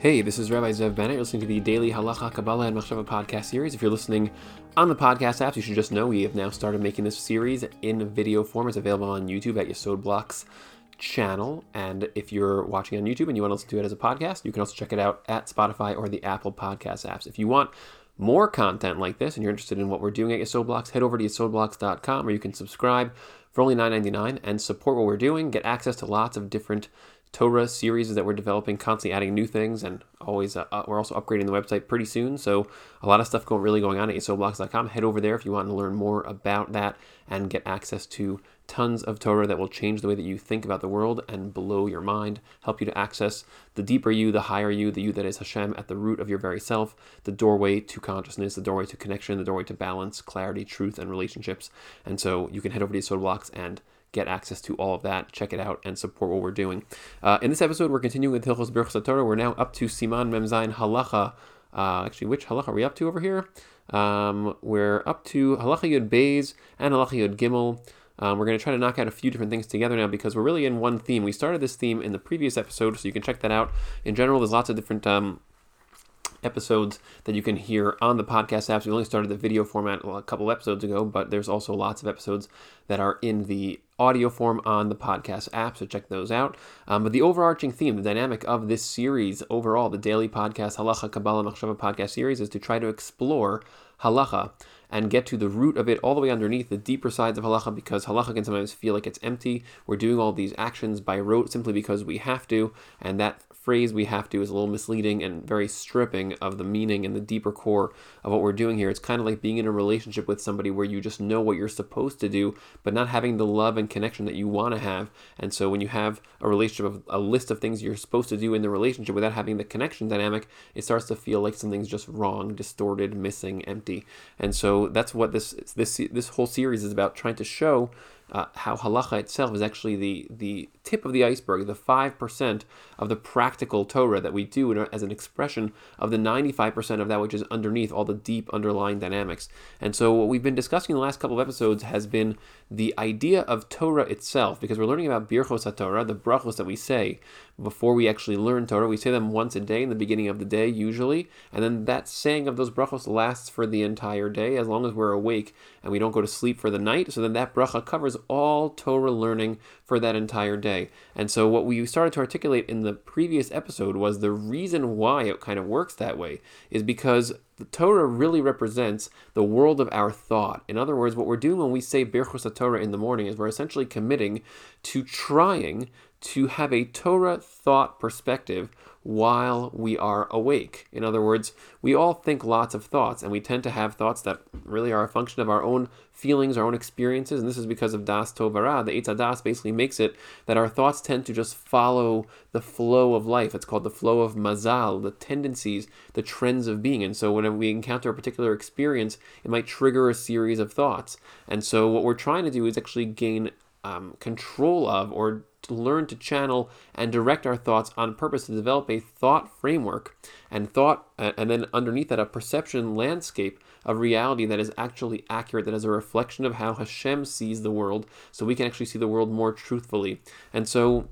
Hey, this is Rabbi Zev Bennett. You're listening to the Daily Halacha, Kabbalah, and Machshava podcast series. If you're listening on the podcast apps, you should just know we have now started making this series in video form. It's available on YouTube at Yesod Blocks channel. And if you're watching on YouTube and you want to listen to it as a podcast, you can also check it out at Spotify or the Apple Podcast apps. If you want more content like this and you're interested in what we're doing at Yesod Blocks, head over to yesodblocks.com where you can subscribe for only $9.99 and support what we're doing, get access to lots of different Torah series that we're developing, constantly adding new things, and always uh, uh, we're also upgrading the website pretty soon. So a lot of stuff going really going on at yesodblocks.com. Head over there if you want to learn more about that and get access to tons of Torah that will change the way that you think about the world and blow your mind, help you to access the deeper you, the higher you, the you that is Hashem at the root of your very self, the doorway to consciousness, the doorway to connection, the doorway to balance, clarity, truth, and relationships. And so you can head over to Yesod Blocks and get access to all of that, check it out, and support what we're doing. Uh, in this episode, we're continuing with Hilchos Birchos Torah. We're now up to Siman Memzain Halacha. Uh, actually, which halacha are we up to over here? Um, we're up to Halacha Yud Beis and Halacha Yud Gimel. Um, we're going to try to knock out a few different things together now because we're really in one theme. We started this theme in the previous episode, so you can check that out. In general, there's lots of different um, episodes that you can hear on the podcast apps. We only started the video format a couple episodes ago, but there's also lots of episodes that are in the audio form on the podcast app, so check those out. Um, but the overarching theme, the dynamic of this series overall, the daily podcast, Halacha, Kabbalah, Machshava podcast series, is to try to explore halacha and get to the root of it all the way underneath the deeper sides of halacha because halacha can sometimes feel like it's empty. We're doing all these actions by rote simply because we have to, and that phrase we have to is a little misleading and very stripping of the meaning and the deeper core of what we're doing here. It's kind of like being in a relationship with somebody where you just know what you're supposed to do, but not having the love and connection that you want to have. And so when you have a relationship of a list of things you're supposed to do in the relationship without having the connection dynamic, it starts to feel like something's just wrong, distorted, missing, empty. And so that's what this this this whole series is about trying to show uh, how halacha itself is actually the the tip of the iceberg, the five percent of the practical Torah that we do as an expression of the ninety-five percent of that which is underneath all the deep underlying dynamics. And so, what we've been discussing in the last couple of episodes has been the idea of Torah itself, because we're learning about Birchos Torah, the brachos that we say before we actually learn Torah. We say them once a day in the beginning of the day, usually, and then that saying of those brachos lasts for the entire day as long as we're awake and we don't go to sleep for the night. So then that bracha covers all Torah learning for that entire day. And so what we started to articulate in the previous episode was the reason why it kind of works that way is because the Torah really represents the world of our thought. In other words, what we're doing when we say Birchos Torah in the morning is we're essentially committing to trying to have a Torah thought perspective while we are awake. In other words, we all think lots of thoughts, and we tend to have thoughts that really are a function of our own feelings, our own experiences, and this is because of Das Tovara. The Eitz Das basically makes it that our thoughts tend to just follow the flow of life. It's called the flow of Mazal, the tendencies, the trends of being. And so whenever we encounter a particular experience, it might trigger a series of thoughts. And so what we're trying to do is actually gain um, control of or to learn to channel and direct our thoughts on purpose to develop a thought framework and thought and then underneath that a perception landscape of reality that is actually accurate that is a reflection of how Hashem sees the world so we can actually see the world more truthfully. And so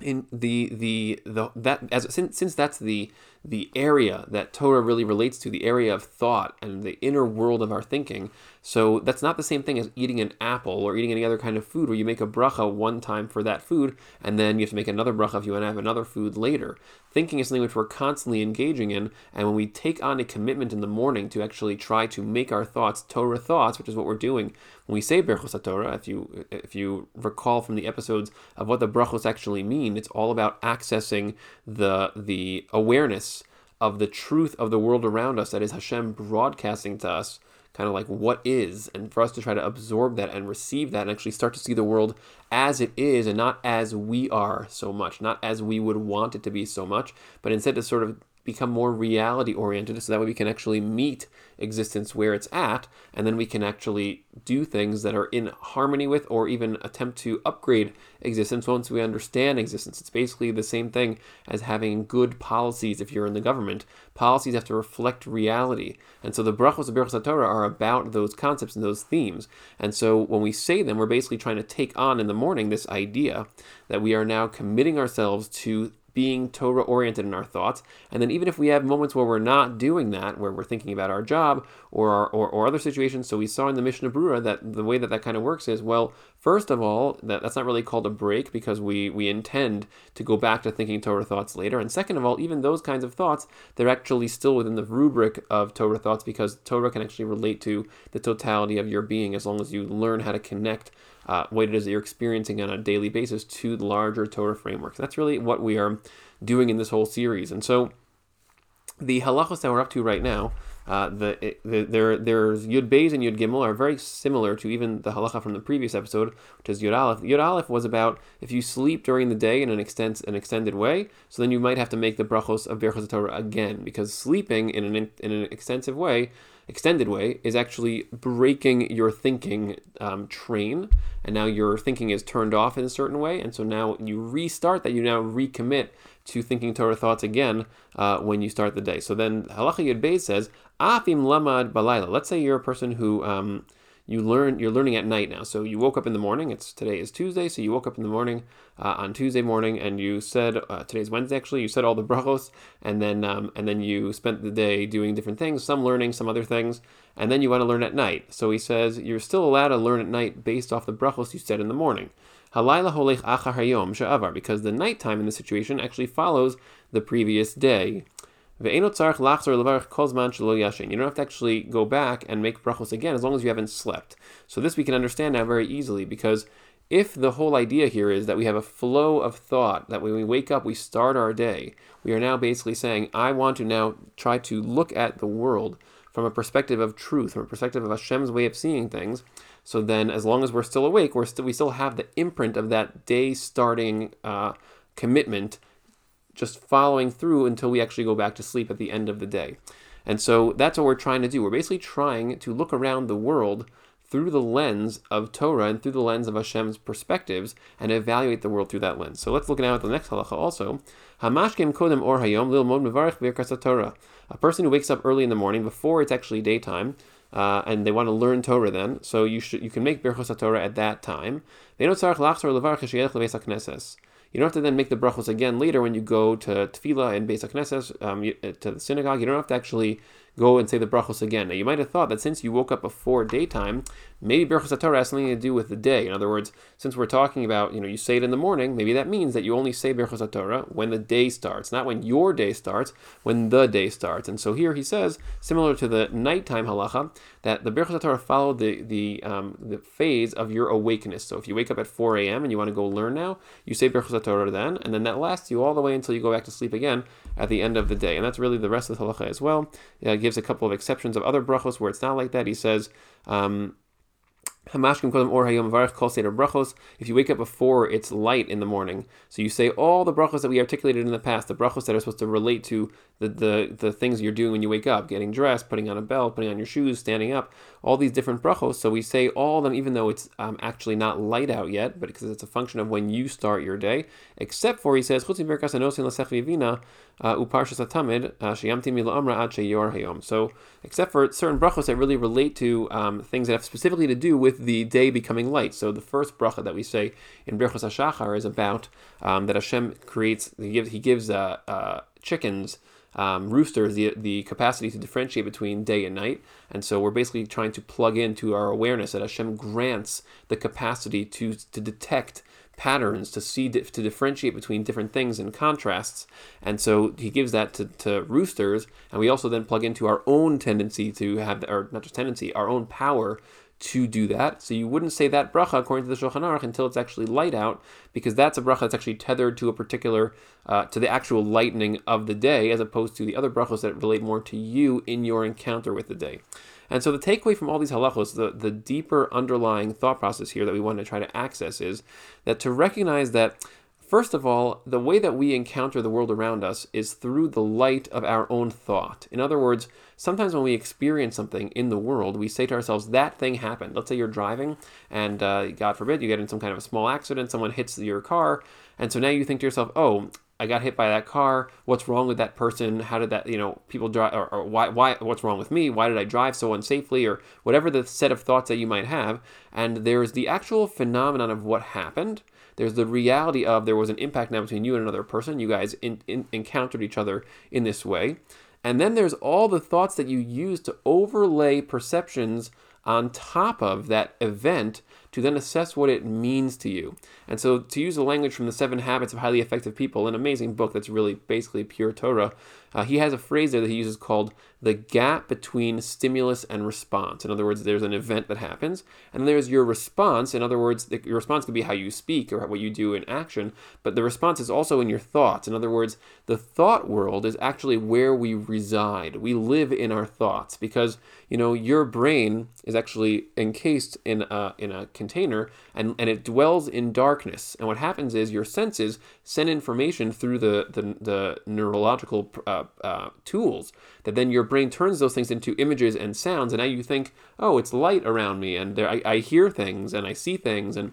in the the the that as since since that's the the area that Torah really relates to, the area of thought and the inner world of our thinking. So that's not the same thing as eating an apple or eating any other kind of food where you make a bracha one time for that food and then you have to make another bracha if you want to have another food later. Thinking is something which we're constantly engaging in, and when we take on a commitment in the morning to actually try to make our thoughts Torah thoughts, which is what we're doing when we say Berchos Torah, if you if you recall from the episodes of what the brachos actually mean, it's all about accessing the the awareness of the truth of the world around us that is Hashem broadcasting to us, kind of like what is, and for us to try to absorb that and receive that and actually start to see the world as it is and not as we are so much, not as we would want it to be so much, but instead to sort of become more reality oriented so that way we can actually meet existence where it's at and then we can actually do things that are in harmony with or even attempt to upgrade existence once we understand existence. It's basically the same thing as having good policies if you're in the government. Policies have to reflect reality. And so the brachos of Birchos Torah are about those concepts and those themes. And so when we say them we're basically trying to take on in the morning this idea that we are now committing ourselves to being Torah oriented in our thoughts. And then even if we have moments where we're not doing that, where we're thinking about our job or, our, or, or other situations, so we saw in the Mishnah Berurah that the way that that kind of works is, well, first of all, that, that's not really called a break because we, we intend to go back to thinking Torah thoughts later. And second of all, even those kinds of thoughts, they're actually still within the rubric of Torah thoughts because Torah can actually relate to the totality of your being as long as you learn how to connect uh, what it is that you're experiencing on a daily basis to the larger Torah framework. That's really what we are doing in this whole series. And so the halachos that we're up to right now, uh, the, the there there's Yud Beis and Yud Gimel are very similar to even the halacha from the previous episode, which is Yud Aleph. Yud Aleph was about if you sleep during the day in an extent an extended way, so then you might have to make the brachos of Berachos Torah again because sleeping in an in an extensive way extended way is actually breaking your thinking um, train and now your thinking is turned off in a certain way. And so now you restart that. You now recommit to thinking Torah thoughts again uh, when you start the day. So then halacha yud beis says afim lamad balayla let's say you're a person who um, you learn you're learning at night now. So you woke up in the morning. It's today is Tuesday, so you woke up in the morning uh, on Tuesday morning, and you said uh, today's Wednesday actually. You said all the brachos, and then um, and then you spent the day doing different things, some learning, some other things, and then you want to learn at night. So he says you're still allowed to learn at night based off the brachos you said in the morning. Halayla holech hayom sha'avar, because the nighttime in this situation actually follows the previous day. You don't have to actually go back and make brachos again as long as you haven't slept. So this we can understand now very easily because if the whole idea here is that we have a flow of thought, that when we wake up, we start our day, we are now basically saying, I want to now try to look at the world from a perspective of truth, from a perspective of Hashem's way of seeing things. So then, as long as we're still awake, we're still, we still have the imprint of that day starting uh, commitment just following through until we actually go back to sleep at the end of the day. And so that's what we're trying to do. We're basically trying to look around the world through the lens of Torah and through the lens of Hashem's perspectives and evaluate the world through that lens. So let's look now at the next halacha also. Hamashkim kodem or hayom Torah. A person who wakes up early in the morning before it's actually daytime, uh, and they want to learn Torah then, so you should you can make Birchos Torah at that time. They don't you don't have to then make the brachos again later when you go to tefillah and Beis HaKnesses, um, uh, to the synagogue. You don't have to actually go and say the brachos again. Now, you might have thought that since you woke up before daytime, maybe brachos Torah has something to do with the day. In other words, since we're talking about, you know, you say it in the morning, maybe that means that you only say brachos Torah when the day starts, not when your day starts, when the day starts. And so here he says, similar to the nighttime halacha, that the brachos Torah follow the the um, the phase of your awakeness. So if you wake up at 4 a.m. and you want to go learn now, you say brachos Torah then, and then that lasts you all the way until you go back to sleep again at the end of the day. And that's really the rest of the halacha as well. Uh, gives a couple of exceptions of other brachos where it's not like that. He says, um. If you wake up before it's light in the morning, so you say all the brachos that we articulated in the past, the brachos that are supposed to relate to the, the, the things you're doing when you wake up, getting dressed, putting on a belt, putting on your shoes, standing up, all these different brachos. So we say all of them, even though it's um, actually not light out yet, but because it's a function of when you start your day. Except for he says chutz birkas anosin lasech vivina uh, uparshas atamid uh, ad sheyor hayom. So except for certain brachos that really relate to um, things that have specifically to do with the day becoming light. So the first bracha that we say in Brachos Hashachar is about um, that Hashem creates. He gives he gives uh, uh chickens um, roosters the, the capacity to differentiate between day and night. And so we're basically trying to plug into our awareness that Hashem grants the capacity to, to detect patterns, to see, to differentiate between different things and contrasts. And so he gives that to, to roosters. And we also then plug into our own tendency to have, or not just tendency, our own power to do that. So you wouldn't say that bracha according to the Shulchan Aruch until it's actually light out, because that's a bracha that's actually tethered to a particular, uh, to the actual lightening of the day, as opposed to the other brachos that relate more to you in your encounter with the day. And so the takeaway from all these halachos, the, the deeper underlying thought process here that we want to try to access is that to recognize that First of all, the way that we encounter the world around us is through the light of our own thought. In other words, sometimes when we experience something in the world, we say to ourselves, that thing happened. Let's say you're driving, and uh, God forbid, you get in some kind of a small accident, someone hits your car, and so now you think to yourself, oh, I got hit by that car. What's wrong with that person? How did that, you know, people drive, or, or, why, why, what's wrong with me? Why did I drive so unsafely? Or whatever the set of thoughts that you might have. And there's the actual phenomenon of what happened There's the reality of there was an impact now between you and another person. You guys in, in, encountered each other in this way. And then there's all the thoughts that you use to overlay perceptions on top of that event to then assess what it means to you. And so, to use the language from the Seven Habits of Highly Effective People, an amazing book that's really basically pure Torah, uh, he has a phrase there that he uses called the gap between stimulus and response. In other words, there's an event that happens, and there's your response. In other words, the, your response could be how you speak or what you do in action, but the response is also in your thoughts. In other words, the thought world is actually where we reside. We live in our thoughts because you know your brain is actually encased in a in a container and, and it dwells in darkness. And what happens is your senses send information through the, the, the neurological uh, uh, tools that then your brain turns those things into images and sounds. And now you think, oh, it's light around me and there, I, I hear things and I see things. And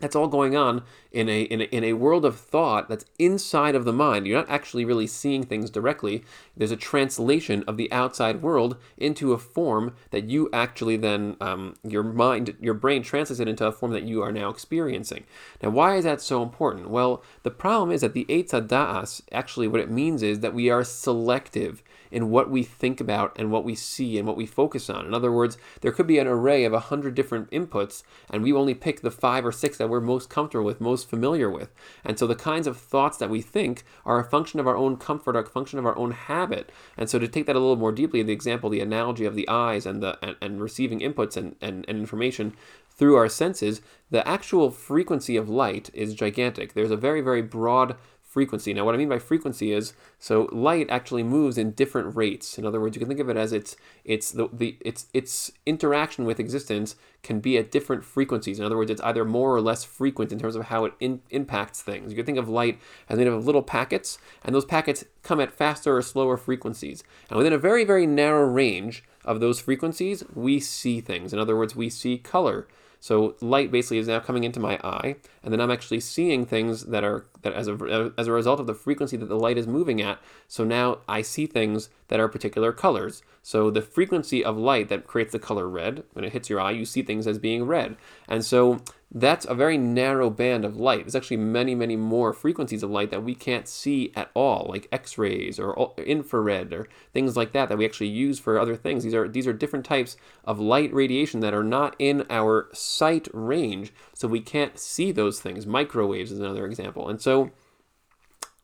that's all going on in a, in a in a world of thought that's inside of the mind. You're not actually really seeing things directly. There's a translation of the outside world into a form that you actually then um, your mind, your brain translates it into a form that you are now experiencing. Now, why is that so important? Well, the problem is that the Eitz Da'as actually what it means is that we are selective in what we think about and what we see and what we focus on. In other words, there could be an array of a hundred different inputs, and we only pick the five or six that we're most comfortable with, most familiar with. And so the kinds of thoughts that we think are a function of our own comfort, a function of our own habit. And so to take that a little more deeply, the example, the analogy of the eyes and the and, and receiving inputs and, and, and information through our senses, the actual frequency of light is gigantic. There's a very, very broad frequency. Now, what I mean by frequency is so light actually moves in different rates. In other words, you can think of it as its its the, the its its interaction with existence can be at different frequencies. In other words, it's either more or less frequent in terms of how it in, impacts things. You can think of light as made of little packets, and those packets come at faster or slower frequencies. And within a very very narrow range of those frequencies, we see things. In other words, we see color. So light basically is now coming into my eye, and then I'm actually seeing things that are that as a as a result of the frequency that the light is moving at. So now I see things that are particular colors. So the frequency of light that creates the color red, when it hits your eye, you see things as being red. And so that's a very narrow band of light. There's actually many, many more frequencies of light that we can't see at all, like X-rays or infrared or things like that that we actually use for other things. These are these are different types of light radiation that are not in our sight range, so we can't see those things. Microwaves is another example. And so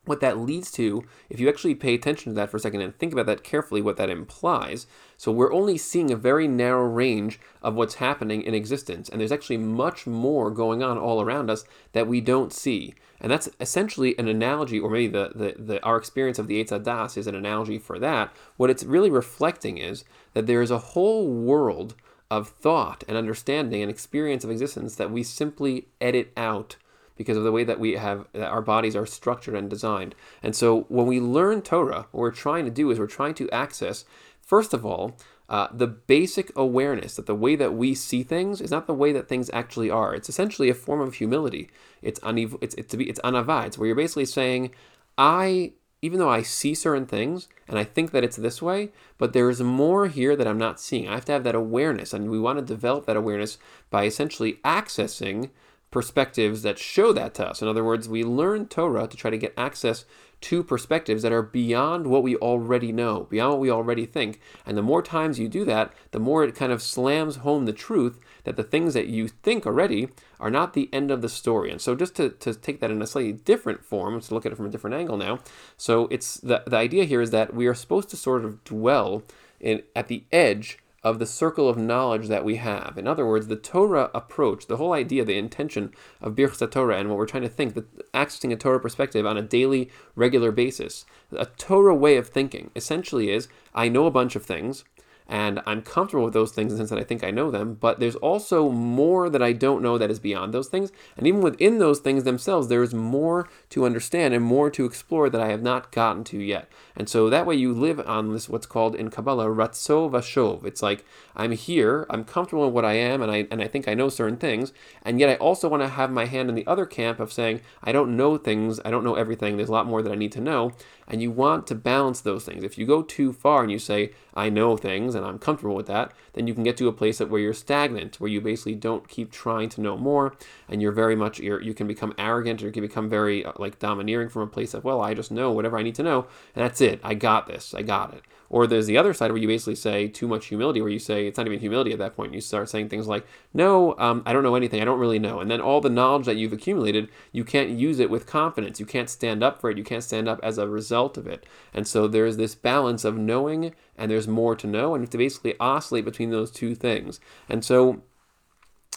what that leads to, if you actually pay attention to that for a second and think about that carefully, what that implies. So, we're only seeing a very narrow range of what's happening in existence, and there's actually much more going on all around us that we don't see. And that's essentially an analogy, or maybe the, the, the our experience of the Eitz Das is an analogy for that. What it's really reflecting is that there is a whole world of thought and understanding and experience of existence that we simply edit out because of the way that we have that our bodies are structured and designed. And so when we learn Torah, what we're trying to do is we're trying to access, first of all, uh, the basic awareness that the way that we see things is not the way that things actually are. It's essentially a form of humility. It's aniv- it's it's to be it's. It's where you're basically saying, I even though I see certain things and I think that it's this way, but there is more here that I'm not seeing. I have to have that awareness, and we want to develop that awareness by essentially accessing perspectives that show that to us. In other words, we learn Torah to try to get access to perspectives that are beyond what we already know, beyond what we already think. And the more times you do that, the more it kind of slams home the truth that the things that you think already are not the end of the story. And so just to, to take that in a slightly different form, to look at it from a different angle now. So it's the, the idea here is that we are supposed to sort of dwell in at the edge of the circle of knowledge that we have. In other words, the Torah approach, the whole idea, the intention of Birchas Torah, and what we're trying to think, that accessing a Torah perspective on a daily, regular basis, a Torah way of thinking essentially is I know a bunch of things and I'm comfortable with those things in the sense that I think I know them, but there's also more that I don't know that is beyond those things. And even within those things themselves, there is more to understand and more to explore that I have not gotten to yet. And so that way you live on this, what's called in Kabbalah, Ratzo Vashov. It's like, I'm here, I'm comfortable in what I am, and I, and I think I know certain things, and yet I also want to have my hand in the other camp of saying, I don't know things, I don't know everything, there's a lot more that I need to know. And you want to balance those things. If you go too far and you say, I know things and I'm comfortable with that, then you can get to a place where you're stagnant, where you basically don't keep trying to know more, and you're very much you can become arrogant or you can become very uh, like domineering from a place of well, I just know whatever I need to know, and that's it. I got this. I got it. Or there's the other side where you basically say too much humility, where you say it's not even humility at that point. You start saying things like, "No, um, I don't know anything. I don't really know." And then all the knowledge that you've accumulated, you can't use it with confidence. You can't stand up for it. You can't stand up as a result of it. And so there's this balance of knowing and there's more to know, and you have to basically oscillate between those two things. And so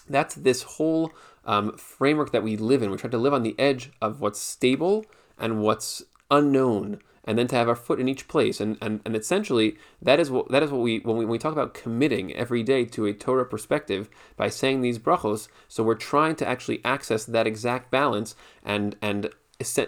that's this whole um, framework that we live in. We try to live on the edge of what's stable and what's unknown and then to have our foot in each place. And, and, and essentially, that is what that is what we when, we when we talk about committing every day to a Torah perspective by saying these brachos. So we're trying to actually access that exact balance and and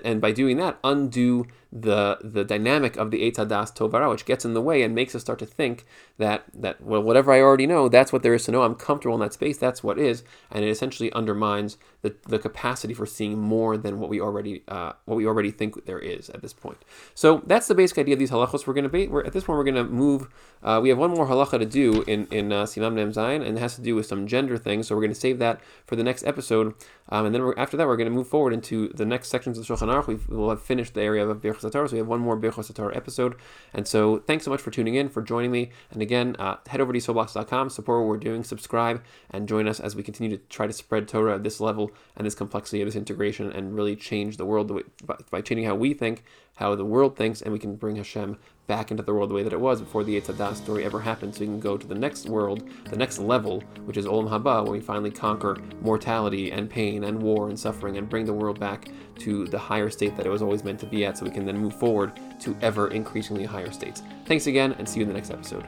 and by doing that, undo the the dynamic of the Eitzadas Tovara, which gets in the way and makes us start to think that that well, whatever I already know, that's what there is to know. I'm comfortable in that space. That's what is, and it essentially undermines the, the capacity for seeing more than what we already uh, what we already think there is at this point. So that's the basic idea of these halachos. We're going to be we're, at this point we're going to move. Uh, we have one more halacha to do in in uh, Siman and it has to do with some gender things. So we're going to save that for the next episode, um, and then after that we're going to move forward into the next sections of Shulchan Aruch. We will have finished the area of Birchas so we have one more Birchos episode. And so thanks so much for tuning in, for joining me. And again, uh, head over to yesodblocks.com, support what we're doing, subscribe, and join us as we continue to try to spread Torah at this level and this complexity of this integration and really change the world by, changing how we think, how the world thinks, and we can bring Hashem back into the world the way that it was before the Eitzadah story ever happened, so we can go to the next world, the next level, which is Olam Haba, where we finally conquer mortality and pain and war and suffering and bring the world back to the higher state that it was always meant to be at, so we can then move forward to ever increasingly higher states. Thanks again, and see you in the next episode.